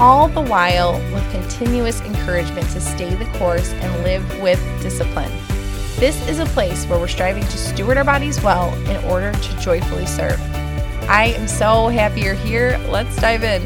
all the while with continuous encouragement to stay the course and live with discipline. This is a place where we're striving to steward our bodies well in order to joyfully serve. I am so happy you're here. Let's dive in.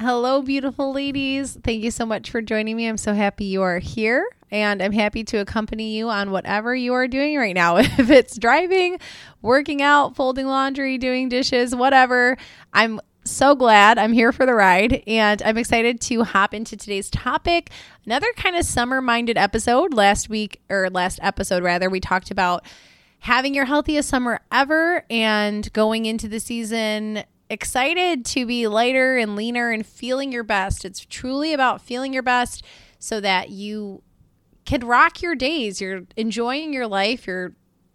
Hello, beautiful ladies. Thank you so much for joining me. I'm so happy you are here and I'm happy to accompany you on whatever you are doing right now. if it's driving, working out, folding laundry, doing dishes, whatever, I'm so glad I'm here for the ride and I'm excited to hop into today's topic. Another kind of summer minded episode. Last week, or last episode rather, we talked about having your healthiest summer ever and going into the season excited to be lighter and leaner and feeling your best. It's truly about feeling your best so that you can rock your days. You're enjoying your life. You're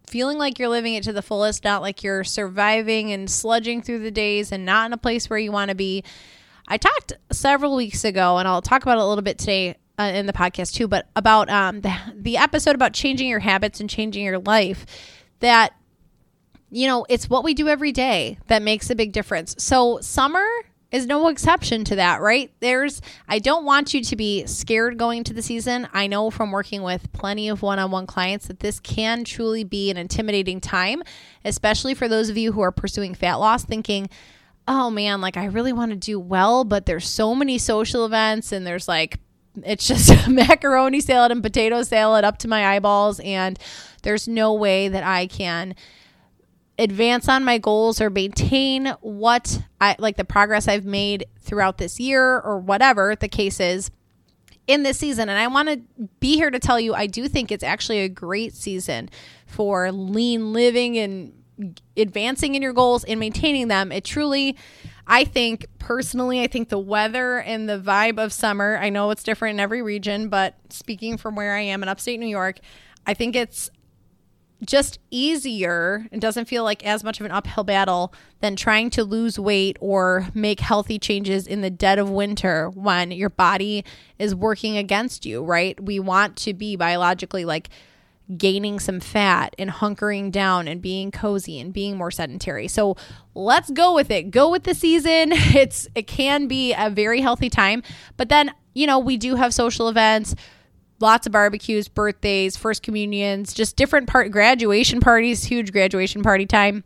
feeling like you're living it to the fullest, not like you're surviving and sludging through the days and not in a place where you want to be. I talked several weeks ago, and I'll talk about it a little bit today uh, in the podcast too, but about um, the, the episode about changing your habits and changing your life. That, you know, it's what we do every day that makes a big difference. So, summer is no exception to that, right? There's, I don't want you to be scared going into the season. I know from working with plenty of one on one clients that this can truly be an intimidating time, especially for those of you who are pursuing fat loss, thinking, oh man, like I really want to do well, but there's so many social events and there's like, it's just macaroni salad and potato salad up to my eyeballs, and there's no way that I can advance on my goals or maintain what I like the progress I've made throughout this year or whatever the case is in this season. And I want to be here to tell you I do think it's actually a great season for lean living and advancing in your goals and maintaining them. It truly I think personally, I think the weather and the vibe of summer, I know it's different in every region, but speaking from where I am in upstate New York, I think it's just easier and doesn't feel like as much of an uphill battle than trying to lose weight or make healthy changes in the dead of winter when your body is working against you, right? We want to be biologically like gaining some fat and hunkering down and being cozy and being more sedentary. So let's go with it. Go with the season. It's it can be a very healthy time, but then, you know, we do have social events lots of barbecues, birthdays, first communions, just different part graduation parties, huge graduation party time.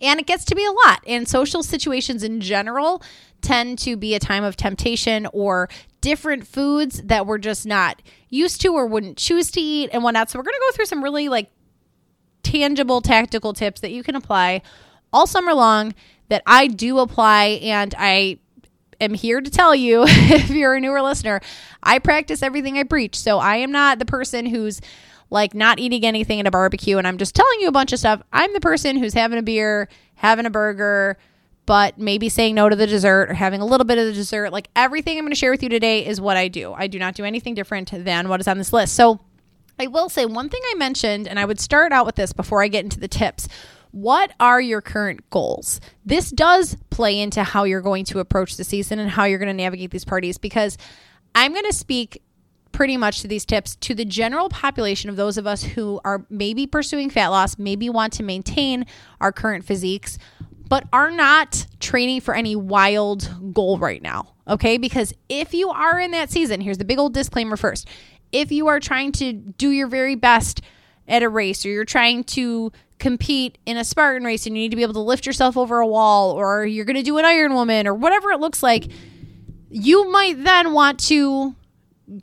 And it gets to be a lot. And social situations in general tend to be a time of temptation or different foods that we're just not used to or wouldn't choose to eat and whatnot. So we're gonna go through some really like tangible tactical tips that you can apply all summer long that I do apply and I am here to tell you, if you're a newer listener, I practice everything I preach. So I am not the person who's like not eating anything at a barbecue and I'm just telling you a bunch of stuff. I'm the person who's having a beer, having a burger, but maybe saying no to the dessert or having a little bit of the dessert. Like everything I'm going to share with you today is what I do. I do not do anything different than what is on this list. So I will say one thing I mentioned, and I would start out with this before I get into the tips. What are your current goals? This does play into how you're going to approach the season and how you're going to navigate these parties because I'm going to speak pretty much to these tips to the general population of those of us who are maybe pursuing fat loss, maybe want to maintain our current physiques, but are not training for any wild goal right now. Okay. Because if you are in that season, here's the big old disclaimer first. If you are trying to do your very best at a race or you're trying to compete in a Spartan race and you need to be able to lift yourself over a wall or you're going to do an Iron Woman or whatever it looks like, you might then want to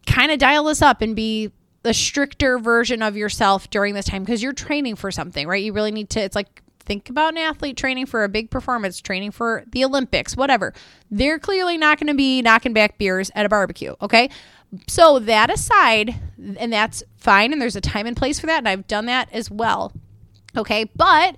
kind of dial this up and be a stricter version of yourself during this time because you're training for something, right? You really need to, it's like, think about an athlete training for a big performance, training for the Olympics, whatever. They're clearly not going to be knocking back beers at a barbecue, okay? So, that aside, and that's fine, and there's a time and place for that, and I've done that as well, okay? But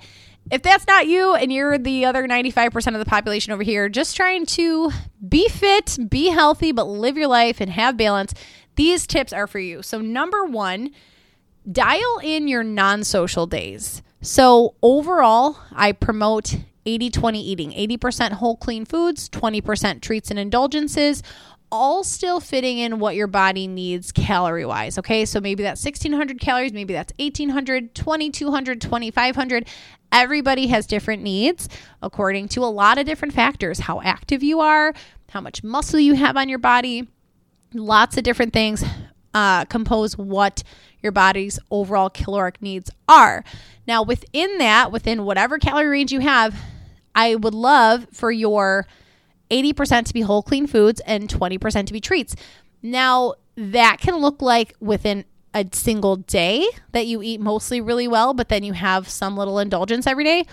if that's not you and you're the other 95% of the population over here, just trying to be fit, be healthy, but live your life and have balance, these tips are for you. So, number one, dial in your non social days. So, overall, I promote 80 20 eating 80% whole clean foods, 20% treats and indulgences, all still fitting in what your body needs calorie wise. Okay, so maybe that's 1600 calories, maybe that's 1800, 2200, 2500. Everybody has different needs according to a lot of different factors how active you are, how much muscle you have on your body, lots of different things uh, compose what your body's overall caloric needs are. Now, within that, within whatever calorie range you have, I would love for your 80% to be whole clean foods and 20% to be treats. Now, that can look like within a single day that you eat mostly really well, but then you have some little indulgence every day.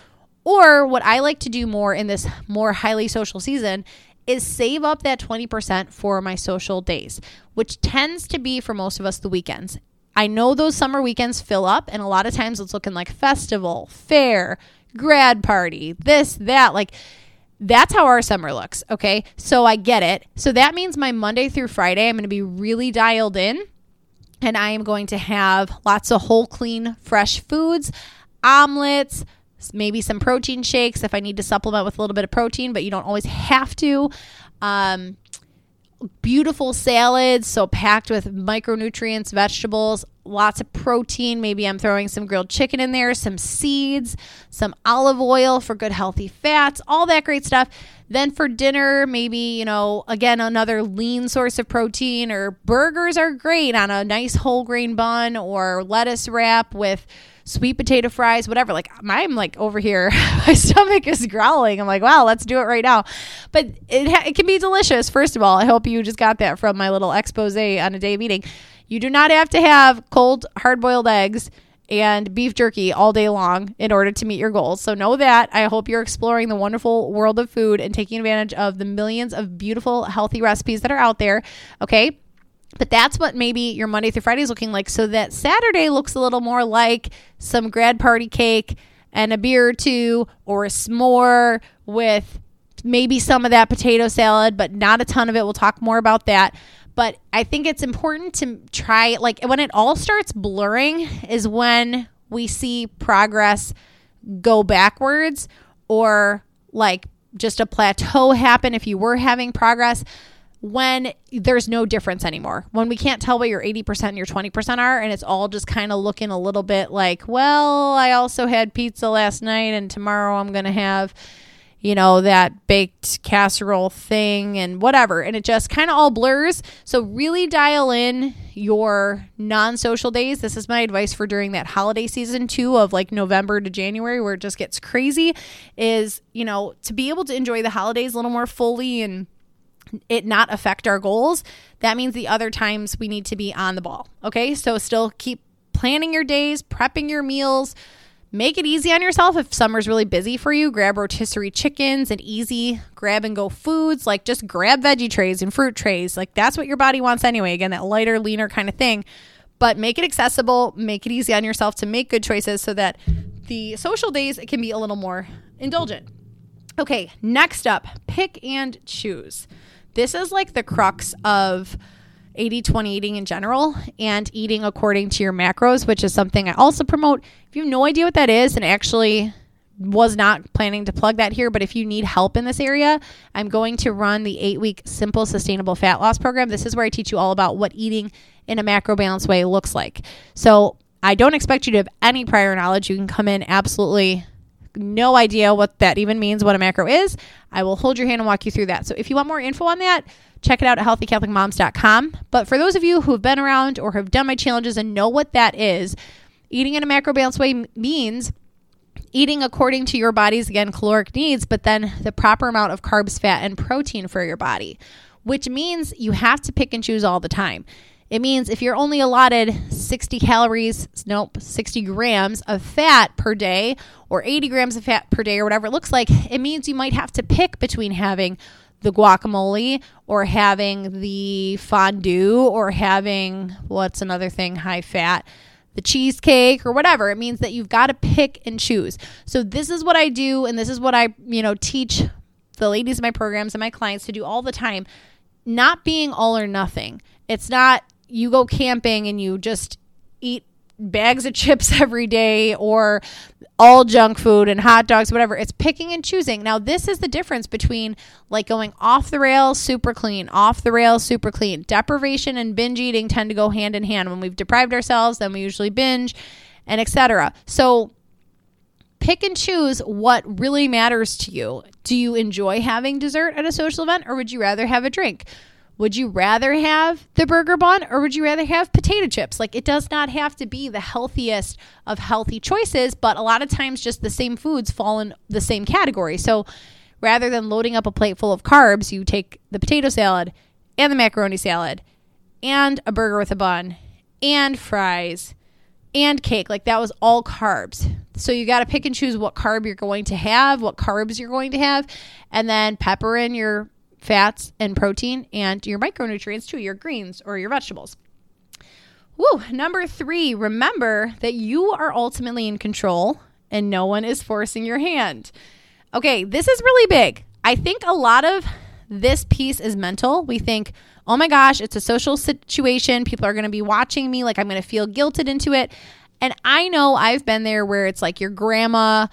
Or what I like to do more in this more highly social season is save up that 20% for my social days, which tends to be for most of us the weekends. I know those summer weekends fill up, and a lot of times it's looking like festival, fair, grad party, this, that. Like, that's how our summer looks. Okay. So I get it. So that means my Monday through Friday, I'm going to be really dialed in and I am going to have lots of whole, clean, fresh foods, omelets, maybe some protein shakes if I need to supplement with a little bit of protein, but you don't always have to. Um, beautiful salads, so packed with micronutrients, vegetables, lots of protein. Maybe I'm throwing some grilled chicken in there, some seeds, some olive oil for good healthy fats, all that great stuff. Then for dinner, maybe, you know, again, another lean source of protein or burgers are great on a nice whole grain bun or lettuce wrap with sweet potato fries, whatever. Like I'm like over here, my stomach is growling. I'm like, wow, let's do it right now. But it, it can be delicious. First of all, I hope you just got that from my little expose on a day of eating. You do not have to have cold, hard boiled eggs and beef jerky all day long in order to meet your goals. So know that. I hope you're exploring the wonderful world of food and taking advantage of the millions of beautiful, healthy recipes that are out there. Okay. But that's what maybe your Monday through Friday is looking like. So that Saturday looks a little more like some grad party cake and a beer or two or a s'more with maybe some of that potato salad, but not a ton of it. We'll talk more about that. But I think it's important to try, like, when it all starts blurring, is when we see progress go backwards or like just a plateau happen if you were having progress when there's no difference anymore. When we can't tell what your 80% and your 20% are, and it's all just kind of looking a little bit like, well, I also had pizza last night, and tomorrow I'm going to have, you know, that baked casserole thing and whatever. And it just kind of all blurs. So, really dial in your non social days. This is my advice for during that holiday season, too, of like November to January, where it just gets crazy, is, you know, to be able to enjoy the holidays a little more fully and it not affect our goals, that means the other times we need to be on the ball. Okay. So still keep planning your days, prepping your meals. Make it easy on yourself if summer's really busy for you. Grab rotisserie chickens and easy grab and go foods. Like just grab veggie trays and fruit trays. Like that's what your body wants anyway. Again, that lighter, leaner kind of thing. But make it accessible, make it easy on yourself to make good choices so that the social days can be a little more indulgent. Okay, next up, pick and choose. This is like the crux of 80 20 eating in general and eating according to your macros, which is something I also promote. If you have no idea what that is and actually was not planning to plug that here, but if you need help in this area, I'm going to run the eight week simple sustainable fat loss program. This is where I teach you all about what eating in a macro balanced way looks like. So I don't expect you to have any prior knowledge. You can come in absolutely no idea what that even means, what a macro is. I will hold your hand and walk you through that. So if you want more info on that, check it out at healthycatholicmoms.com. But for those of you who have been around or have done my challenges and know what that is, eating in a macro balanced way means eating according to your body's again caloric needs, but then the proper amount of carbs, fat, and protein for your body, which means you have to pick and choose all the time. It means if you're only allotted 60 calories, nope, 60 grams of fat per day or 80 grams of fat per day or whatever it looks like, it means you might have to pick between having the guacamole or having the fondue or having what's another thing high fat the cheesecake or whatever. It means that you've got to pick and choose. So this is what I do and this is what I, you know, teach the ladies in my programs and my clients to do all the time. Not being all or nothing. It's not you go camping and you just eat bags of chips every day or all junk food and hot dogs, whatever. It's picking and choosing. Now, this is the difference between like going off the rails, super clean, off the rails, super clean. Deprivation and binge eating tend to go hand in hand. When we've deprived ourselves, then we usually binge and etc. So, pick and choose what really matters to you. Do you enjoy having dessert at a social event or would you rather have a drink? Would you rather have the burger bun or would you rather have potato chips? Like it does not have to be the healthiest of healthy choices, but a lot of times just the same foods fall in the same category. So rather than loading up a plate full of carbs, you take the potato salad and the macaroni salad and a burger with a bun and fries and cake. Like that was all carbs. So you got to pick and choose what carb you're going to have, what carbs you're going to have, and then pepper in your fats and protein and your micronutrients too, your greens or your vegetables. Woo, number three, remember that you are ultimately in control and no one is forcing your hand. Okay, this is really big. I think a lot of this piece is mental. We think, oh my gosh, it's a social situation. People are going to be watching me. Like I'm going to feel guilted into it. And I know I've been there where it's like your grandma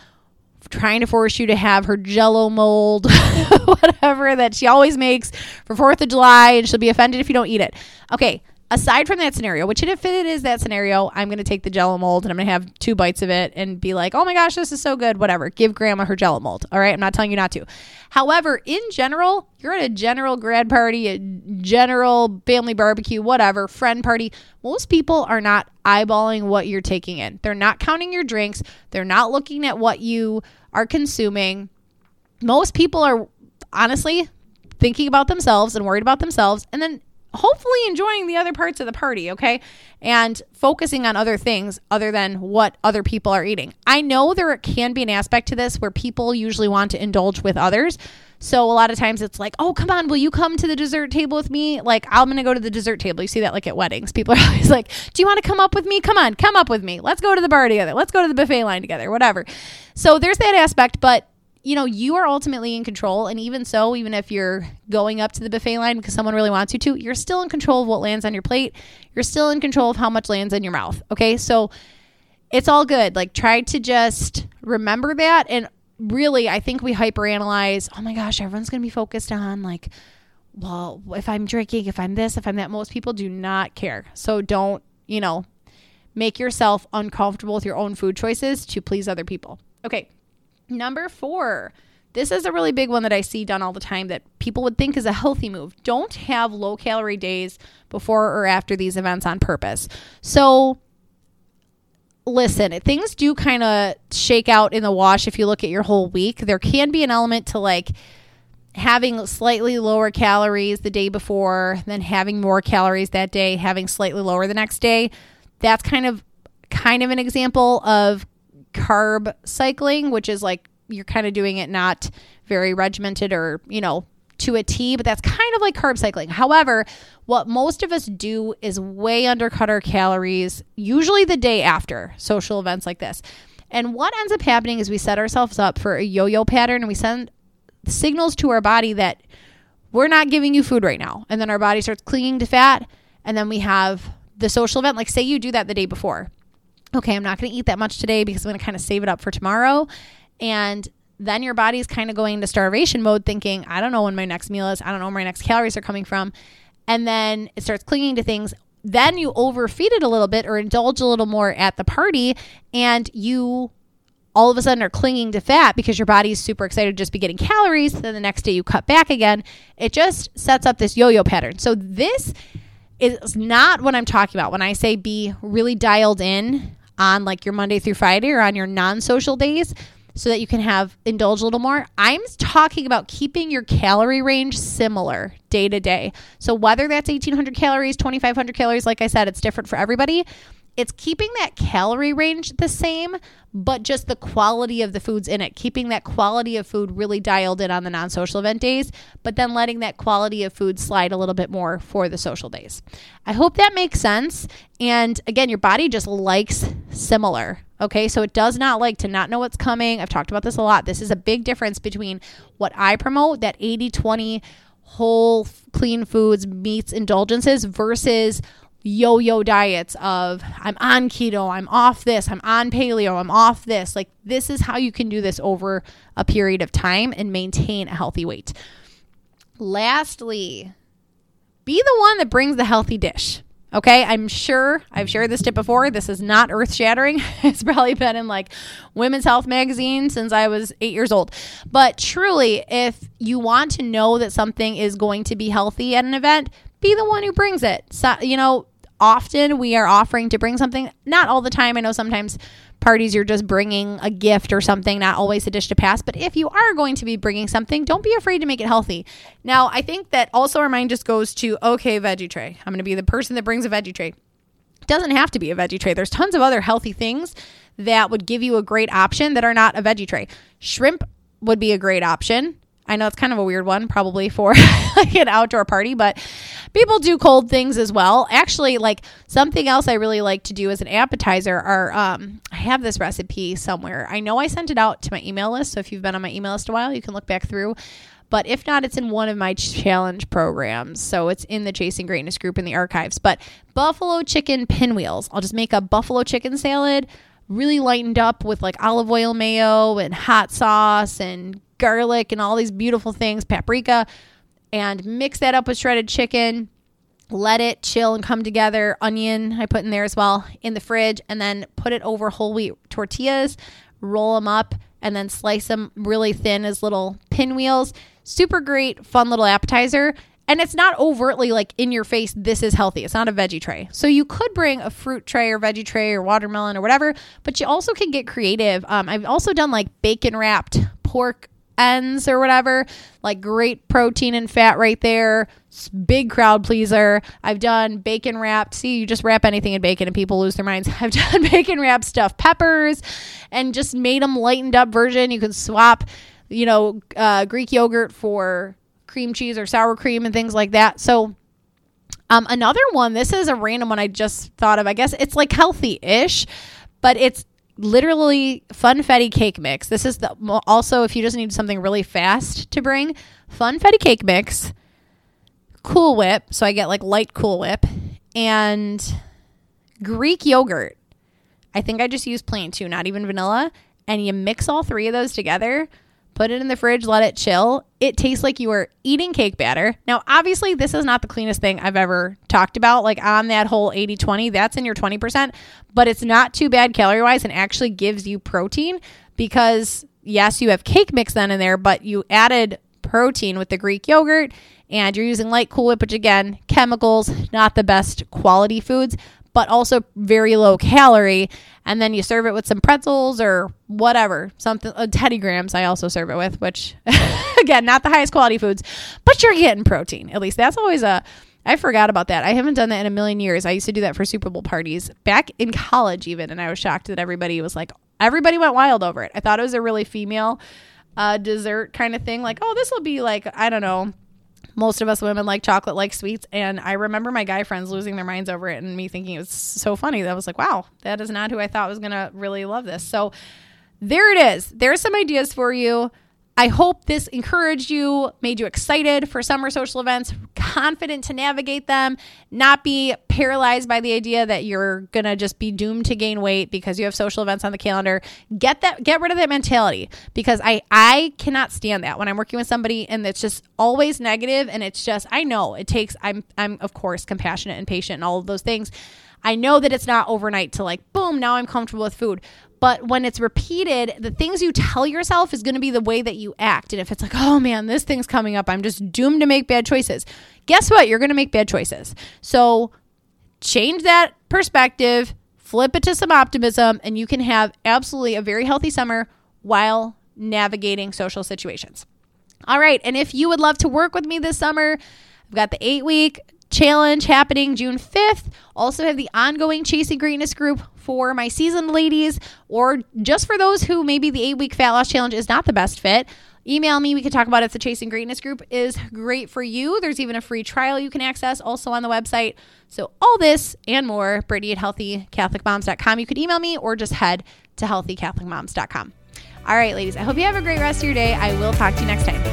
trying to force you to have her jello mold, whatever that she always makes for 4th of July, and she'll be offended if you don't eat it. Okay, aside from that scenario, which if it is that scenario, I'm going to take the jello mold and I'm going to have two bites of it and be like, oh my gosh, this is so good. Whatever. Give grandma her jello mold. All right. I'm not telling you not to. However, in general, you're at a general grad party, a general family barbecue, whatever, friend party. Most people are not eyeballing what you're taking in. They're not counting your drinks. They're not looking at what you are consuming. Most people are honestly thinking about themselves and worried about themselves and then hopefully enjoying the other parts of the party, okay? And focusing on other things other than what other people are eating. I know there can be an aspect to this where people usually want to indulge with others. So a lot of times it's like, oh, come on, will you come to the dessert table with me? Like, I'm going to go to the dessert table. You see that like at weddings. People are always like, do you want to come up with me? Come on, come up with me. Let's go to the bar together. Let's go to the buffet line together, whatever. So there's that aspect. But you know, you are ultimately in control. And even so, even if you're going up to the buffet line because someone really wants you to, you're still in control of what lands on your plate. You're still in control of how much lands in your mouth. Okay. So it's all good. Like, try to just remember that. And really, I think we hyperanalyze oh my gosh, everyone's going to be focused on like, well, if I'm drinking, if I'm this, if I'm that. Most people do not care. So don't, you know, make yourself uncomfortable with your own food choices to please other people. Okay. Number four, this is a really big one that I see done all the time that people would think is a healthy move. Don't have low calorie days before or after these events on purpose. So, listen, things do kind of shake out in the wash if you look at your whole week. There can be an element to like having slightly lower calories the day before, then having more calories that day, having slightly lower the next day. That's kind of kind of an example of carb cycling, which is like you're kind of doing it not very regimented or, you know, to a T, but that's kind of like carb cycling. However, what most of us do is way undercut our calories, usually the day after social events like this. And what ends up happening is we set ourselves up for a yo yo pattern and we send signals to our body that we're not giving you food right now. And then our body starts clinging to fat. And then we have the social event. Like, say you do that the day before okay, I'm not going to eat that much today because I'm going to kind of save it up for tomorrow. And then your body's kind of going into starvation mode, thinking, I don't know when my next meal is. I don't know where my next calories are coming from. And then it starts clinging to things. Then you overfeed it a little bit or indulge a little more at the party, and you all of a sudden are clinging to fat because your body's super excited to just be getting calories. Then the next day you cut back again. It just sets up this yo yo pattern. So, this is not what I'm talking about when I say be really dialed in on like your Monday through Friday or on your non social days so that you can have indulge a little more. I'm talking about keeping your calorie range similar day to day. So, whether that's 1800 calories, 2500 calories, like I said, it's different for everybody it's keeping that calorie range the same, but just the quality of the foods in it, keeping that quality of food really dialed in on the non social event days, but then letting that quality of food slide a little bit more for the social days. I hope that makes sense. And again, your body just likes similar. Okay, so it does not like to not know what's coming. I've talked about this a lot. This is a big difference between what I promote, that 80 20 whole clean foods, meats, indulgences versus yo yo diets of I'm on keto, I'm off this, I'm on paleo, I'm off this. Like, this is how you can do this over a period of time and maintain a healthy weight. Lastly, be the one that brings the healthy dish. Okay, I'm sure I've shared this tip before. This is not earth shattering. it's probably been in like Women's Health magazine since I was eight years old. But truly, if you want to know that something is going to be healthy at an event, be the one who brings it. So, you know, often we are offering to bring something, not all the time. I know sometimes parties you're just bringing a gift or something, not always a dish to pass. But if you are going to be bringing something, don't be afraid to make it healthy. Now, I think that also our mind just goes to, okay, veggie tray. I'm going to be the person that brings a veggie tray. Doesn't have to be a veggie tray. There's tons of other healthy things that would give you a great option that are not a veggie tray. Shrimp would be a great option. I know it's kind of a weird one, probably for like an outdoor party, but people do cold things as well. Actually, like something else I really like to do as an appetizer are um, I have this recipe somewhere. I know I sent it out to my email list, so if you've been on my email list a while, you can look back through. But if not, it's in one of my challenge programs. So it's in the Chasing Greatness group in the archives. But buffalo chicken pinwheels. I'll just make a buffalo chicken salad, really lightened up with like olive oil mayo and hot sauce and garlic and all these beautiful things, paprika, and mix that up with shredded chicken. Let it chill and come together. Onion, I put in there as well in the fridge, and then put it over whole wheat tortillas, roll them up, and then slice them really thin as little pinwheels. Super great, fun little appetizer. And it's not overtly like in your face, this is healthy. It's not a veggie tray. So you could bring a fruit tray or veggie tray or watermelon or whatever, but you also can get creative. Um, I've also done like bacon wrapped pork ends or whatever. Like great protein and fat right there. Big crowd pleaser. I've done bacon wrapped. See, you just wrap anything in bacon and people lose their minds. I've done bacon wrapped stuffed peppers and just made them lightened up version. You can swap, you know, uh, Greek yogurt for cream cheese or sour cream and things like that. So, um, another one, this is a random one I just thought of. I guess it's like healthy ish, but it's literally funfetti cake mix. This is the also if you just need something really fast to bring, funfetti cake mix, Cool Whip, so I get like light Cool Whip and Greek yogurt. I think I just use plain too, not even vanilla, and you mix all three of those together put it in the fridge, let it chill. It tastes like you are eating cake batter. Now, obviously, this is not the cleanest thing I've ever talked about. Like on that whole 80 20, that's in your 20%, but it's not too bad calorie wise and actually gives you protein because, yes, you have cake mix then in there, but you added protein with the Greek yogurt and you're using light Cool Whip, which again, chemicals, not the best quality foods, but also very low calorie. And then you serve it with some pretzels or whatever, something, uh, Teddy Grahams, I also serve it with, which again, not the highest quality foods, but you're getting protein. At least that's always a, I forgot about that. I haven't done that in a million years. I used to do that for Super Bowl parties back in college, even. And I was shocked that everybody was like, everybody went wild over it. I thought it was a really female uh, dessert kind of thing. Like, oh, this will be like, I don't know, most of us women like chocolate like sweets and i remember my guy friends losing their minds over it and me thinking it was so funny that I was like wow that is not who i thought was going to really love this. So there it is. There's some ideas for you I hope this encouraged you, made you excited for summer social events, confident to navigate them, not be paralyzed by the idea that you're going to just be doomed to gain weight because you have social events on the calendar. Get that get rid of that mentality because I I cannot stand that when I'm working with somebody and it's just always negative and it's just I know it takes I'm I'm of course compassionate and patient and all of those things. I know that it's not overnight to like, boom, now I'm comfortable with food. But when it's repeated, the things you tell yourself is going to be the way that you act. And if it's like, oh man, this thing's coming up, I'm just doomed to make bad choices. Guess what? You're going to make bad choices. So change that perspective, flip it to some optimism, and you can have absolutely a very healthy summer while navigating social situations. All right. And if you would love to work with me this summer, I've got the eight week challenge happening June 5th. Also have the ongoing Chasing Greatness group for my seasoned ladies or just for those who maybe the eight week fat loss challenge is not the best fit. Email me. We can talk about it. The Chasing Greatness group is great for you. There's even a free trial you can access also on the website. So, all this and more, Brittany at healthycatholicmoms.com. You could email me or just head to healthycatholicmoms.com. All right, ladies, I hope you have a great rest of your day. I will talk to you next time.